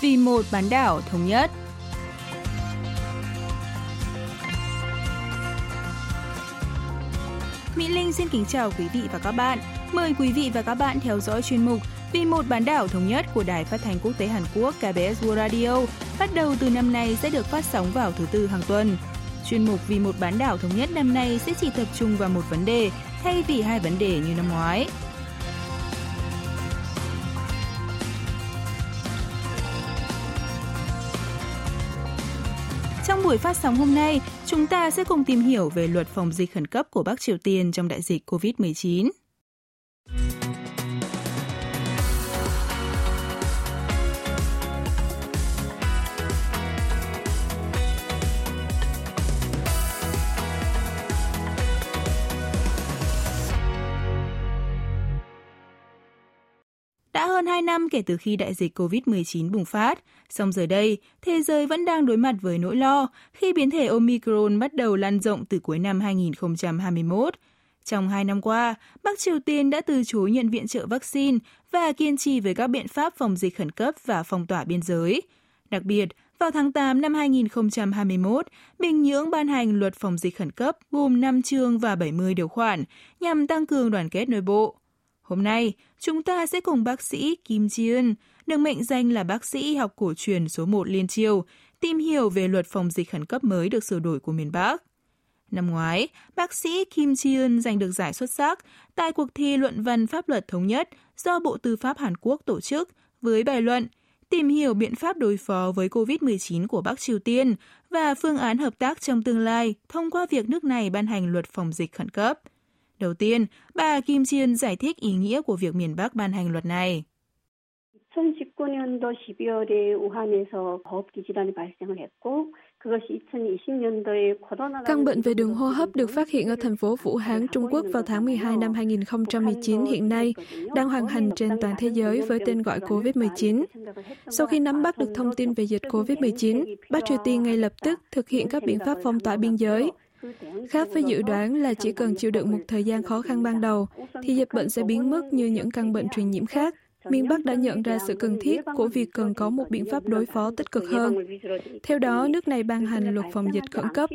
vì một bán đảo thống nhất. Mỹ Linh xin kính chào quý vị và các bạn. Mời quý vị và các bạn theo dõi chuyên mục Vì một bán đảo thống nhất của Đài Phát thanh Quốc tế Hàn Quốc KBS World Radio, bắt đầu từ năm nay sẽ được phát sóng vào thứ tư hàng tuần. Chuyên mục Vì một bán đảo thống nhất năm nay sẽ chỉ tập trung vào một vấn đề thay vì hai vấn đề như năm ngoái. Buổi phát sóng hôm nay, chúng ta sẽ cùng tìm hiểu về luật phòng dịch khẩn cấp của Bắc Triều Tiên trong đại dịch COVID-19. Đã hơn 2 năm kể từ khi đại dịch COVID-19 bùng phát, song giờ đây, thế giới vẫn đang đối mặt với nỗi lo khi biến thể Omicron bắt đầu lan rộng từ cuối năm 2021. Trong hai năm qua, Bắc Triều Tiên đã từ chối nhận viện trợ vaccine và kiên trì với các biện pháp phòng dịch khẩn cấp và phong tỏa biên giới. Đặc biệt, vào tháng 8 năm 2021, Bình Nhưỡng ban hành luật phòng dịch khẩn cấp gồm 5 chương và 70 điều khoản nhằm tăng cường đoàn kết nội bộ. Hôm nay, chúng ta sẽ cùng bác sĩ Kim Ji-eun, được mệnh danh là bác sĩ học cổ truyền số 1 Liên Triều, tìm hiểu về luật phòng dịch khẩn cấp mới được sửa đổi của miền Bắc. Năm ngoái, bác sĩ Kim Ji-eun giành được giải xuất sắc tại cuộc thi luận văn pháp luật thống nhất do Bộ Tư pháp Hàn Quốc tổ chức với bài luận tìm hiểu biện pháp đối phó với COVID-19 của Bắc Triều Tiên và phương án hợp tác trong tương lai thông qua việc nước này ban hành luật phòng dịch khẩn cấp. Đầu tiên, bà Kim Chiên giải thích ý nghĩa của việc miền Bắc ban hành luật này. 2019년도 12월에 우한에서 거업기 질환이 발생을 했고 Căn bệnh về đường hô hấp được phát hiện ở thành phố Vũ Hán, Trung Quốc vào tháng 12 năm 2019 hiện nay đang hoàn hành trên toàn thế giới với tên gọi COVID-19. Sau khi nắm bắt được thông tin về dịch COVID-19, Bắc Triều Tiên ngay lập tức thực hiện các biện pháp phong tỏa biên giới. Khác với dự đoán là chỉ cần chịu đựng một thời gian khó khăn ban đầu, thì dịch bệnh sẽ biến mất như những căn bệnh truyền nhiễm khác miền Bắc đã nhận ra sự cần thiết của việc cần có một biện pháp đối phó tích cực hơn. Theo đó, nước này ban hành luật phòng dịch khẩn cấp.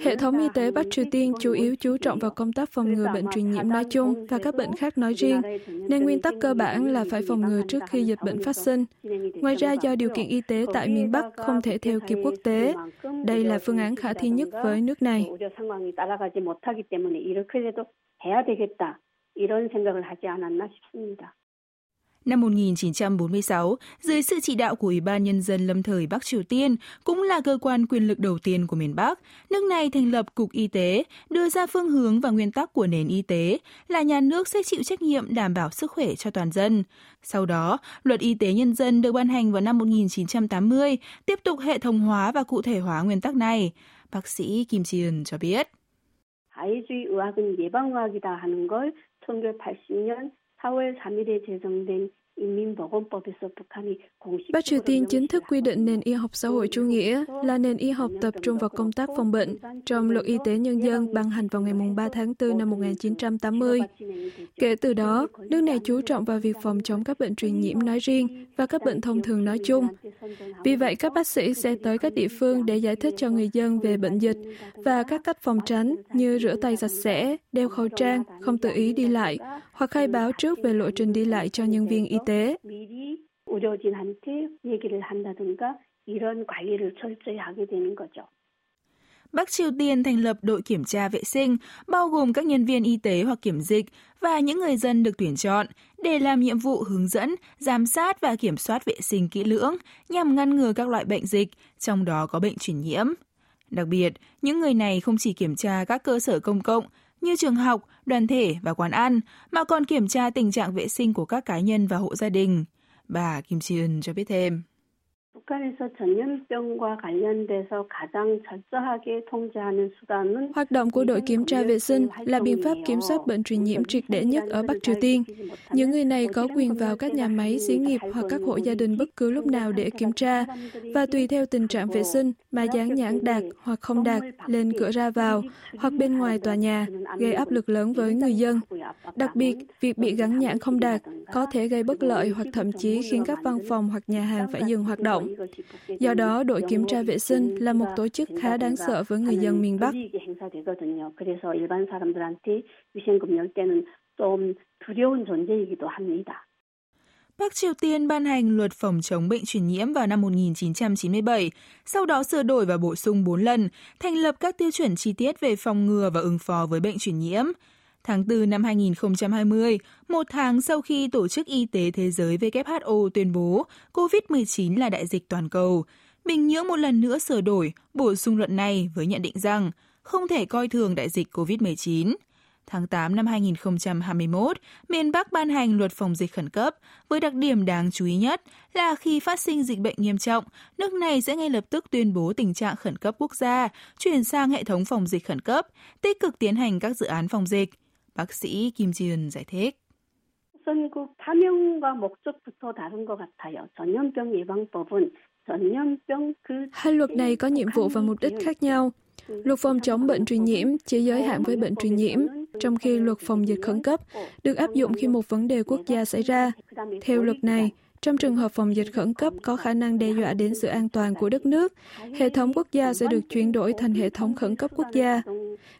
Hệ thống y tế Bắc Triều Tiên chủ yếu chú trọng vào công tác phòng ngừa bệnh truyền nhiễm nói chung và các bệnh khác nói riêng, nên nguyên tắc cơ bản là phải phòng ngừa trước khi dịch bệnh phát sinh. Ngoài ra, do điều kiện y tế tại miền Bắc không thể theo kịp quốc tế, đây là phương án khả thi nhất với nước này. 이런 생각을 하지 않았나 싶습니다. Năm 1946, dưới sự chỉ đạo của Ủy ban Nhân dân lâm thời Bắc Triều Tiên, cũng là cơ quan quyền lực đầu tiên của miền Bắc, nước này thành lập Cục Y tế, đưa ra phương hướng và nguyên tắc của nền y tế là nhà nước sẽ chịu trách nhiệm đảm bảo sức khỏe cho toàn dân. Sau đó, Luật Y tế Nhân dân được ban hành vào năm 1980, tiếp tục hệ thống hóa và cụ thể hóa nguyên tắc này. Bác sĩ Kim Ji-eun cho biết. 자의주의 의학은 예방의학이다 하는 걸 1980년 4월 3일에 제정된 Bắc Triều Tiên chính thức quy định nền y học xã hội chủ nghĩa là nền y học tập trung vào công tác phòng bệnh trong Luật Y tế Nhân dân ban hành vào ngày 3 tháng 4 năm 1980. Kể từ đó, nước này chú trọng vào việc phòng chống các bệnh truyền nhiễm nói riêng và các bệnh thông thường nói chung. Vì vậy, các bác sĩ sẽ tới các địa phương để giải thích cho người dân về bệnh dịch và các cách phòng tránh như rửa tay sạch sẽ, đeo khẩu trang, không tự ý đi lại, hoặc khai báo trước về lộ trình đi lại cho nhân viên y tế. Bắc Triều Tiên thành lập đội kiểm tra vệ sinh, bao gồm các nhân viên y tế hoặc kiểm dịch và những người dân được tuyển chọn để làm nhiệm vụ hướng dẫn, giám sát và kiểm soát vệ sinh kỹ lưỡng nhằm ngăn ngừa các loại bệnh dịch, trong đó có bệnh truyền nhiễm. Đặc biệt, những người này không chỉ kiểm tra các cơ sở công cộng như trường học, đoàn thể và quán ăn, mà còn kiểm tra tình trạng vệ sinh của các cá nhân và hộ gia đình. Bà Kim Chi-eun cho biết thêm. Hoạt động của đội kiểm tra vệ sinh là biện pháp kiểm soát bệnh truyền nhiễm triệt để nhất ở Bắc Triều Tiên. Những người này có quyền vào các nhà máy, xí nghiệp hoặc các hộ gia đình bất cứ lúc nào để kiểm tra và tùy theo tình trạng vệ sinh mà dán nhãn đạt hoặc không đạt lên cửa ra vào hoặc bên ngoài tòa nhà, gây áp lực lớn với người dân. Đặc biệt, việc bị gắn nhãn không đạt có thể gây bất lợi hoặc thậm chí khiến các văn phòng hoặc nhà hàng phải dừng hoạt động. Do đó, đội kiểm tra vệ sinh là một tổ chức khá đáng sợ với người dân miền Bắc. Bắc Triều Tiên ban hành luật phòng chống bệnh truyền nhiễm vào năm 1997, sau đó sửa đổi và bổ sung 4 lần, thành lập các tiêu chuẩn chi tiết về phòng ngừa và ứng phó với bệnh truyền nhiễm. Tháng 4 năm 2020, một tháng sau khi Tổ chức Y tế Thế giới WHO tuyên bố COVID-19 là đại dịch toàn cầu, Bình Nhưỡng một lần nữa sửa đổi, bổ sung luận này với nhận định rằng không thể coi thường đại dịch COVID-19. Tháng 8 năm 2021, miền Bắc ban hành luật phòng dịch khẩn cấp, với đặc điểm đáng chú ý nhất là khi phát sinh dịch bệnh nghiêm trọng, nước này sẽ ngay lập tức tuyên bố tình trạng khẩn cấp quốc gia, chuyển sang hệ thống phòng dịch khẩn cấp, tích cực tiến hành các dự án phòng dịch. Bác sĩ Kim Ji giải thích. 우선국 사명과 목적부터 다른 것 같아요. 전염병 예방법은 Hai luật này có nhiệm vụ và mục đích khác nhau. Luật phòng chống bệnh truyền nhiễm chỉ giới hạn với bệnh truyền nhiễm, trong khi luật phòng dịch khẩn cấp được áp dụng khi một vấn đề quốc gia xảy ra. Theo luật này, trong trường hợp phòng dịch khẩn cấp có khả năng đe dọa đến sự an toàn của đất nước, hệ thống quốc gia sẽ được chuyển đổi thành hệ thống khẩn cấp quốc gia.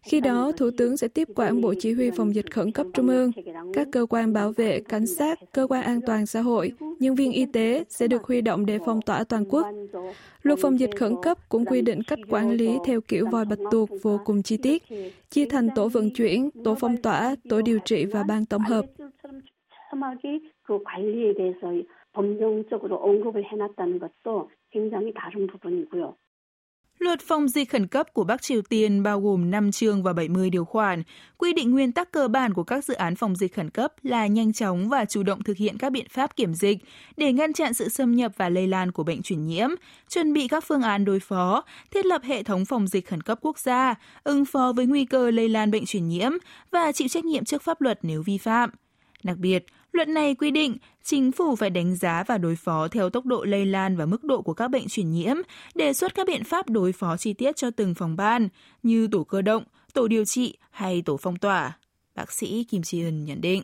Khi đó, Thủ tướng sẽ tiếp quản Bộ Chỉ huy Phòng dịch khẩn cấp Trung ương. Các cơ quan bảo vệ, cảnh sát, cơ quan an toàn xã hội, nhân viên y tế sẽ được huy động để phong tỏa toàn quốc. Luật phòng dịch khẩn cấp cũng quy định cách quản lý theo kiểu vòi bạch tuộc vô cùng chi tiết, chia thành tổ vận chuyển, tổ phong tỏa, tổ điều trị và ban tổng hợp. 법령적으로 언급을 해놨다는 것도 굉장히 다른 부분이고요. Luật phòng dịch khẩn cấp của Bắc Triều Tiên bao gồm 5 chương và 70 điều khoản, quy định nguyên tắc cơ bản của các dự án phòng dịch khẩn cấp là nhanh chóng và chủ động thực hiện các biện pháp kiểm dịch để ngăn chặn sự xâm nhập và lây lan của bệnh truyền nhiễm, chuẩn bị các phương án đối phó, thiết lập hệ thống phòng dịch khẩn cấp quốc gia, ứng phó với nguy cơ lây lan bệnh truyền nhiễm và chịu trách nhiệm trước pháp luật nếu vi phạm. Đặc biệt, Luật này quy định chính phủ phải đánh giá và đối phó theo tốc độ lây lan và mức độ của các bệnh truyền nhiễm, đề xuất các biện pháp đối phó chi tiết cho từng phòng ban như tổ cơ động, tổ điều trị hay tổ phong tỏa. Bác sĩ Kim Chi Eun nhận định.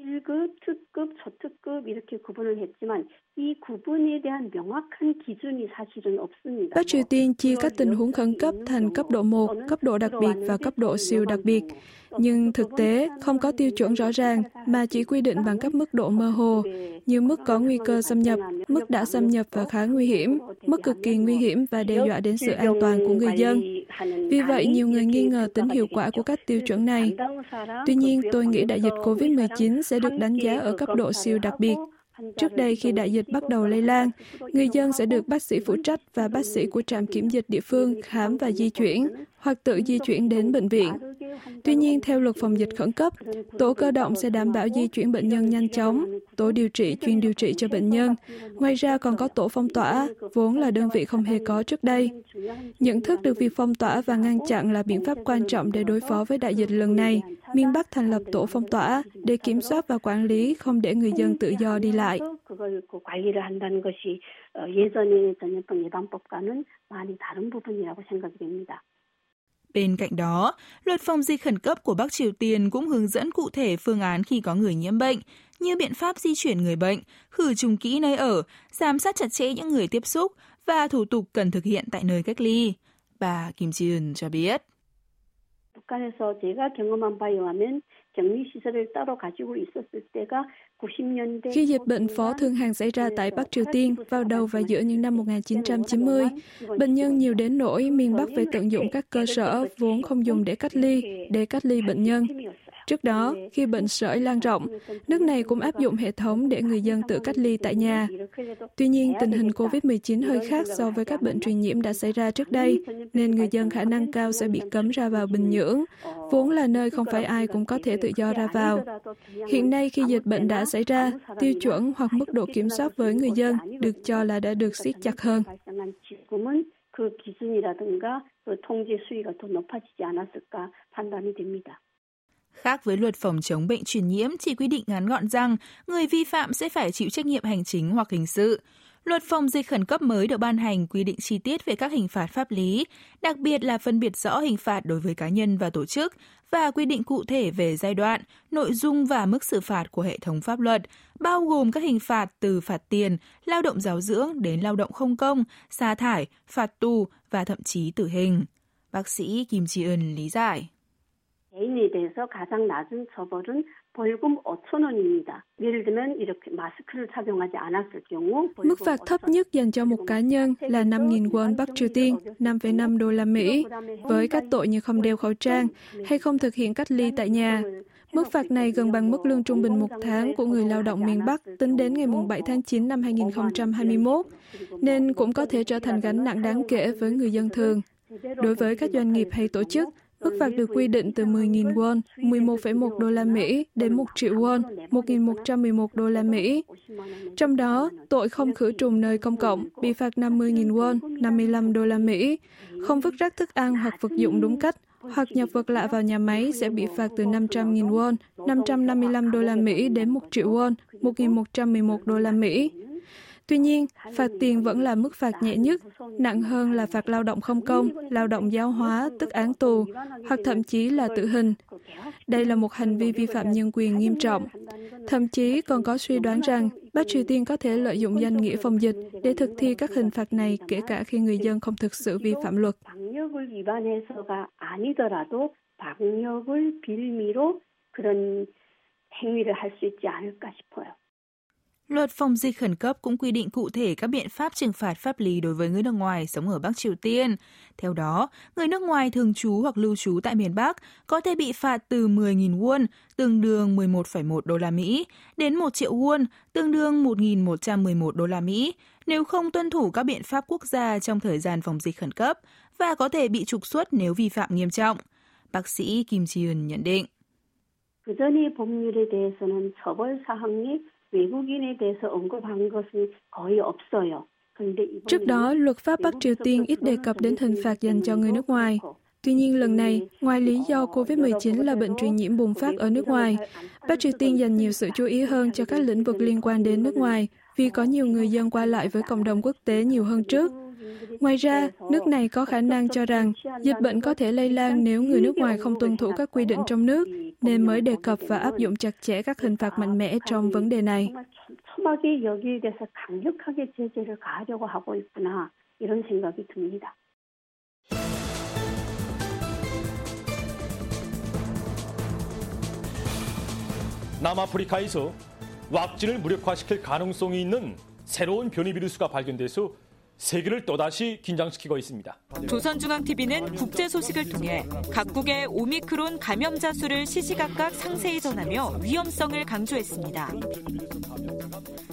1급, 특급, 저특급 이렇게 구분을 했지만 Bắc Triều Tiên chia các tình huống khẩn cấp thành cấp độ 1, cấp độ đặc biệt và cấp độ siêu đặc biệt. Nhưng thực tế không có tiêu chuẩn rõ ràng mà chỉ quy định bằng các mức độ mơ hồ như mức có nguy cơ xâm nhập, mức đã xâm nhập và khá nguy hiểm, mức cực kỳ nguy hiểm và đe dọa đến sự an toàn của người dân. Vì vậy, nhiều người nghi ngờ tính hiệu quả của các tiêu chuẩn này. Tuy nhiên, tôi nghĩ đại dịch COVID-19 sẽ được đánh giá ở cấp độ siêu đặc biệt Trước đây khi đại dịch bắt đầu lây lan, người dân sẽ được bác sĩ phụ trách và bác sĩ của trạm kiểm dịch địa phương khám và di chuyển hoặc tự di chuyển đến bệnh viện. Tuy nhiên, theo luật phòng dịch khẩn cấp, tổ cơ động sẽ đảm bảo di chuyển bệnh nhân nhanh chóng, tổ điều trị chuyên điều trị cho bệnh nhân. Ngoài ra còn có tổ phong tỏa, vốn là đơn vị không hề có trước đây. Nhận thức được việc phong tỏa và ngăn chặn là biện pháp quan trọng để đối phó với đại dịch lần này. Miền Bắc thành lập tổ phong tỏa để kiểm soát và quản lý không để người dân tự do đi lại. 예전의 전염병 예방법과는 많이 다른 부분이라고 생각이 됩니다. Bên cạnh đó, luật phòng dịch khẩn cấp của Bắc Triều Tiên cũng hướng dẫn cụ thể phương án khi có người nhiễm bệnh, như biện pháp di chuyển người bệnh, khử trùng kỹ nơi ở, giám sát chặt chẽ những người tiếp xúc và thủ tục cần thực hiện tại nơi cách ly. Bà Kim Ji-eun cho biết. 북한에서 제가 경험한 바에 의하면 격리시설을 따로 가지고 있었을 때가 khi dịch bệnh phó thương hàng xảy ra tại Bắc Triều Tiên vào đầu và giữa những năm 1990, bệnh nhân nhiều đến nỗi miền Bắc phải tận dụng các cơ sở vốn không dùng để cách ly, để cách ly bệnh nhân. Trước đó, khi bệnh sởi lan rộng, nước này cũng áp dụng hệ thống để người dân tự cách ly tại nhà. Tuy nhiên, tình hình COVID-19 hơi khác so với các bệnh truyền nhiễm đã xảy ra trước đây, nên người dân khả năng cao sẽ bị cấm ra vào Bình Nhưỡng, vốn là nơi không phải ai cũng có thể tự do ra vào. Hiện nay, khi dịch bệnh đã xảy ra, tiêu chuẩn hoặc mức độ kiểm soát với người dân được cho là đã được siết chặt hơn. 그 기준이라든가 그 통제 수위가 더 높아지지 않았을까 판단이 됩니다. Khác với luật phòng chống bệnh truyền nhiễm chỉ quy định ngắn gọn rằng người vi phạm sẽ phải chịu trách nhiệm hành chính hoặc hình sự. Luật phòng dịch khẩn cấp mới được ban hành quy định chi tiết về các hình phạt pháp lý, đặc biệt là phân biệt rõ hình phạt đối với cá nhân và tổ chức và quy định cụ thể về giai đoạn, nội dung và mức xử phạt của hệ thống pháp luật, bao gồm các hình phạt từ phạt tiền, lao động giáo dưỡng đến lao động không công, sa thải, phạt tù và thậm chí tử hình. Bác sĩ Kim Chi Ân lý giải. 개인에 대해서 가장 낮은 처벌은 벌금 5천 원입니다. 예를 들면 이렇게 마스크를 착용하지 않았을 경우 Mức phạt thấp nhất dành cho một cá nhân là 5.000 won Bắc Triều Tiên, 5,5 đô la Mỹ, với các tội như không đeo khẩu trang hay không thực hiện cách ly tại nhà. Mức phạt này gần bằng mức lương trung bình một tháng của người lao động miền Bắc tính đến ngày 7 tháng 9 năm 2021, nên cũng có thể trở thành gánh nặng đáng kể với người dân thường. Đối với các doanh nghiệp hay tổ chức, Mức phạt được quy định từ 10.000 won, 11,1 đô la Mỹ đến 1 triệu won, 1.111 đô la Mỹ. Trong đó, tội không khử trùng nơi công cộng bị phạt 50.000 won, 55 đô la Mỹ, không vứt rác thức ăn hoặc vật dụng đúng cách, hoặc nhập vật lạ vào nhà máy sẽ bị phạt từ 500.000 won, 555 đô la Mỹ đến 1 triệu won, 1.111 đô la Mỹ. Tuy nhiên, phạt tiền vẫn là mức phạt nhẹ nhất, nặng hơn là phạt lao động không công, lao động giáo hóa, tức án tù, hoặc thậm chí là tử hình. Đây là một hành vi vi phạm nhân quyền nghiêm trọng. Thậm chí còn có suy đoán rằng Bắc Triều Tiên có thể lợi dụng danh nghĩa phòng dịch để thực thi các hình phạt này kể cả khi người dân không thực sự vi phạm luật. 행위를 할 수 있지 않을까 싶어요. Luật phòng dịch khẩn cấp cũng quy định cụ thể các biện pháp trừng phạt pháp lý đối với người nước ngoài sống ở Bắc Triều Tiên. Theo đó, người nước ngoài thường trú hoặc lưu trú tại miền Bắc có thể bị phạt từ 10.000 won, tương đương 11,1 đô la Mỹ, đến 1 triệu won, tương đương 1.111 đô la Mỹ, nếu không tuân thủ các biện pháp quốc gia trong thời gian phòng dịch khẩn cấp và có thể bị trục xuất nếu vi phạm nghiêm trọng. Bác sĩ Kim Ji-eun nhận định. 그전의 법률에 대해서는 처벌 사항이 외국인에 대해서 언급한 것은 거의 없어요. Trước đó, luật pháp Bắc Triều Tiên ít đề cập đến hình phạt dành cho người nước ngoài. Tuy nhiên lần này, ngoài lý do COVID-19 là bệnh truyền nhiễm bùng phát ở nước ngoài, Bắc Triều Tiên dành nhiều sự chú ý hơn cho các lĩnh vực liên quan đến nước ngoài vì có nhiều người dân qua lại với cộng đồng quốc tế nhiều hơn trước. Ngoài ra, nước này có khả năng cho rằng dịch bệnh có thể lây lan nếu người nước ngoài không tuân thủ các quy định trong nước, nên mới đề cập và áp dụng chặt chẽ các hình phạt mạnh mẽ trong vấn đề này. 남아프리카에서 왁진을 무력화시킬 가능성이 있는 새로운 변이 비루스가 발견돼서 세계를 또다시 긴장시키고 있습니다. 조선중앙TV는 국제 소식을 통해 각국의 오미크론 감염자 수를 시시각각 상세히 전하며 위험성을 강조했습니다.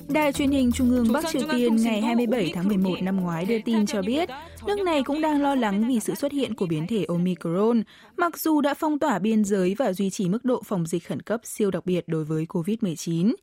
Đài truyền hình Trung ương Bắc Triều Tiên ngày 27 tháng 11 năm ngoái đưa tin cho biết, nước này cũng đang lo lắng vì sự xuất hiện của biến thể Omicron, mặc dù đã phong tỏa biên giới và duy trì mức độ phòng dịch khẩn cấp siêu đặc biệt đối với COVID-19.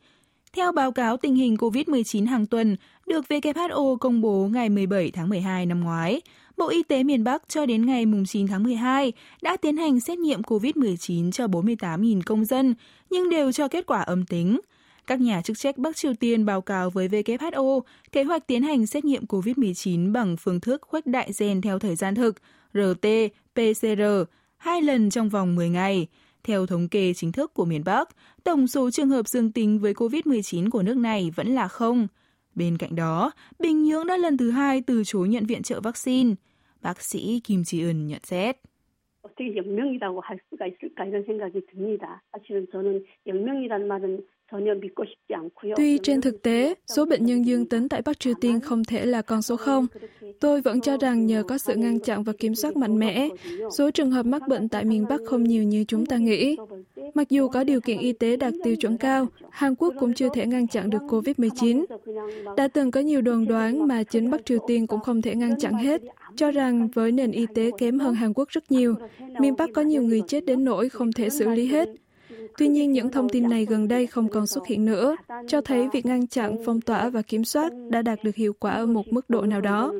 Theo báo cáo tình hình COVID-19 hàng tuần được WHO công bố ngày 17 tháng 12 năm ngoái, Bộ Y tế miền Bắc cho đến ngày 9 tháng 12 đã tiến hành xét nghiệm COVID-19 cho 48.000 công dân, nhưng đều cho kết quả âm tính. Các nhà chức trách Bắc Triều Tiên báo cáo với WHO kế hoạch tiến hành xét nghiệm COVID-19 bằng phương thức khuếch đại gen theo thời gian thực, RT-PCR, hai lần trong vòng 10 ngày. Theo thống kê chính thức của miền Bắc, tổng số trường hợp dương tính với COVID-19 của nước này vẫn là không. Bên cạnh đó, Bình Nhưỡng đã lần thứ hai từ chối nhận viện trợ vaccine. Bác sĩ Kim Ji-eun nhận xét. 어떻게 0명이라고 할 수가 있을까 이런 생각이 듭니다. 사실은 저는 0명이라는 말은 Tuy trên thực tế, số bệnh nhân dương tính tại Bắc Triều Tiên không thể là con số 0, tôi vẫn cho rằng nhờ có sự ngăn chặn và kiểm soát mạnh mẽ, số trường hợp mắc bệnh tại miền Bắc không nhiều như chúng ta nghĩ. Mặc dù có điều kiện y tế đạt tiêu chuẩn cao, Hàn Quốc cũng chưa thể ngăn chặn được COVID-19. Đã từng có nhiều đồn đoán mà chính Bắc Triều Tiên cũng không thể ngăn chặn hết, cho rằng với nền y tế kém hơn Hàn Quốc rất nhiều, miền Bắc có nhiều người chết đến nỗi không thể xử lý hết. Tuy nhiên, những thông tin này gần đây không còn xuất hiện nữa, cho thấy việc ngăn chặn, phong tỏa và kiểm soát đã đạt được hiệu quả ở một mức độ nào đó.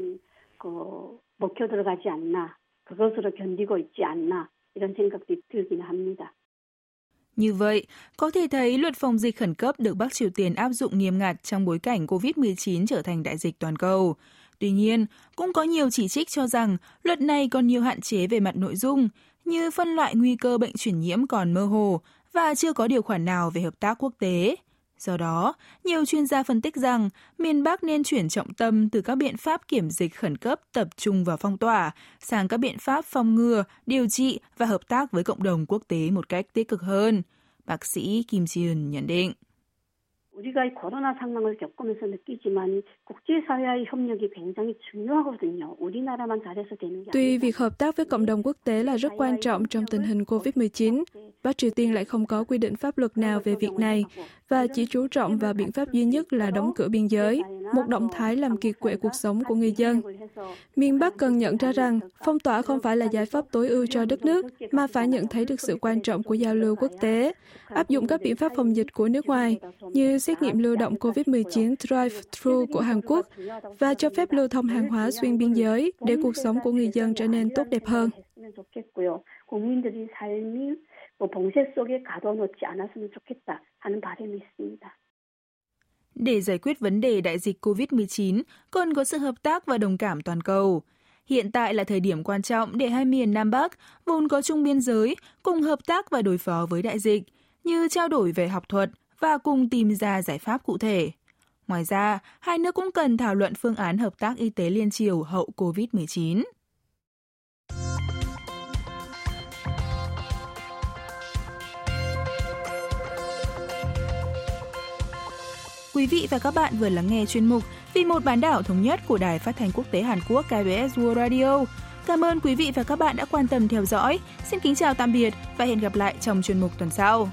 Như vậy, có thể thấy luật phòng dịch khẩn cấp được Bắc Triều Tiên áp dụng nghiêm ngặt trong bối cảnh COVID-19 trở thành đại dịch toàn cầu. Tuy nhiên, cũng có nhiều chỉ trích cho rằng luật này còn nhiều hạn chế về mặt nội dung, như phân loại nguy cơ bệnh truyền nhiễm còn mơ hồ và chưa có điều khoản nào về hợp tác quốc tế. Do đó, nhiều chuyên gia phân tích rằng miền Bắc nên chuyển trọng tâm từ các biện pháp kiểm dịch khẩn cấp tập trung vào phong tỏa sang các biện pháp phòng ngừa, điều trị và hợp tác với cộng đồng quốc tế một cách tích cực hơn. Bác sĩ Kim Ji-eun nhận định. 우리가 이 코로나 상황을 겪으면서 느끼지만 국제사회의 협력이 굉장히 중요하거든요. 우리나라만 잘해서 되는 게 Tuy việc hợp tác với cộng đồng quốc tế là rất quan trọng trong tình hình COVID-19, Bắc Triều Tiên lại không có quy định pháp luật nào về việc này và chỉ chú trọng vào biện pháp duy nhất là đóng cửa biên giới, một động thái làm kiệt quệ cuộc sống của người dân. Miền Bắc cần nhận ra rằng phong tỏa không phải là giải pháp tối ưu cho đất nước, mà phải nhận thấy được sự quan trọng của giao lưu quốc tế, áp dụng các biện pháp phòng dịch của nước ngoài như xét nghiệm lưu động COVID-19 drive-thru của Hàn Quốc và cho phép lưu thông hàng hóa xuyên biên giới để cuộc sống của người dân trở nên tốt đẹp hơn. Để giải quyết vấn đề đại dịch COVID-19, cần có sự hợp tác và đồng cảm toàn cầu. Hiện tại là thời điểm quan trọng để hai miền Nam Bắc, vốn có chung biên giới, cùng hợp tác và đối phó với đại dịch, như trao đổi về học thuật, và cùng tìm ra giải pháp cụ thể. Ngoài ra, hai nước cũng cần thảo luận phương án hợp tác y tế liên triều hậu COVID-19. Quý vị và các bạn vừa lắng nghe chuyên mục Vì một bán đảo thống nhất của Đài Phát thanh Quốc tế Hàn Quốc KBS World Radio. Cảm ơn quý vị và các bạn đã quan tâm theo dõi. Xin kính chào tạm biệt và hẹn gặp lại trong chuyên mục tuần sau.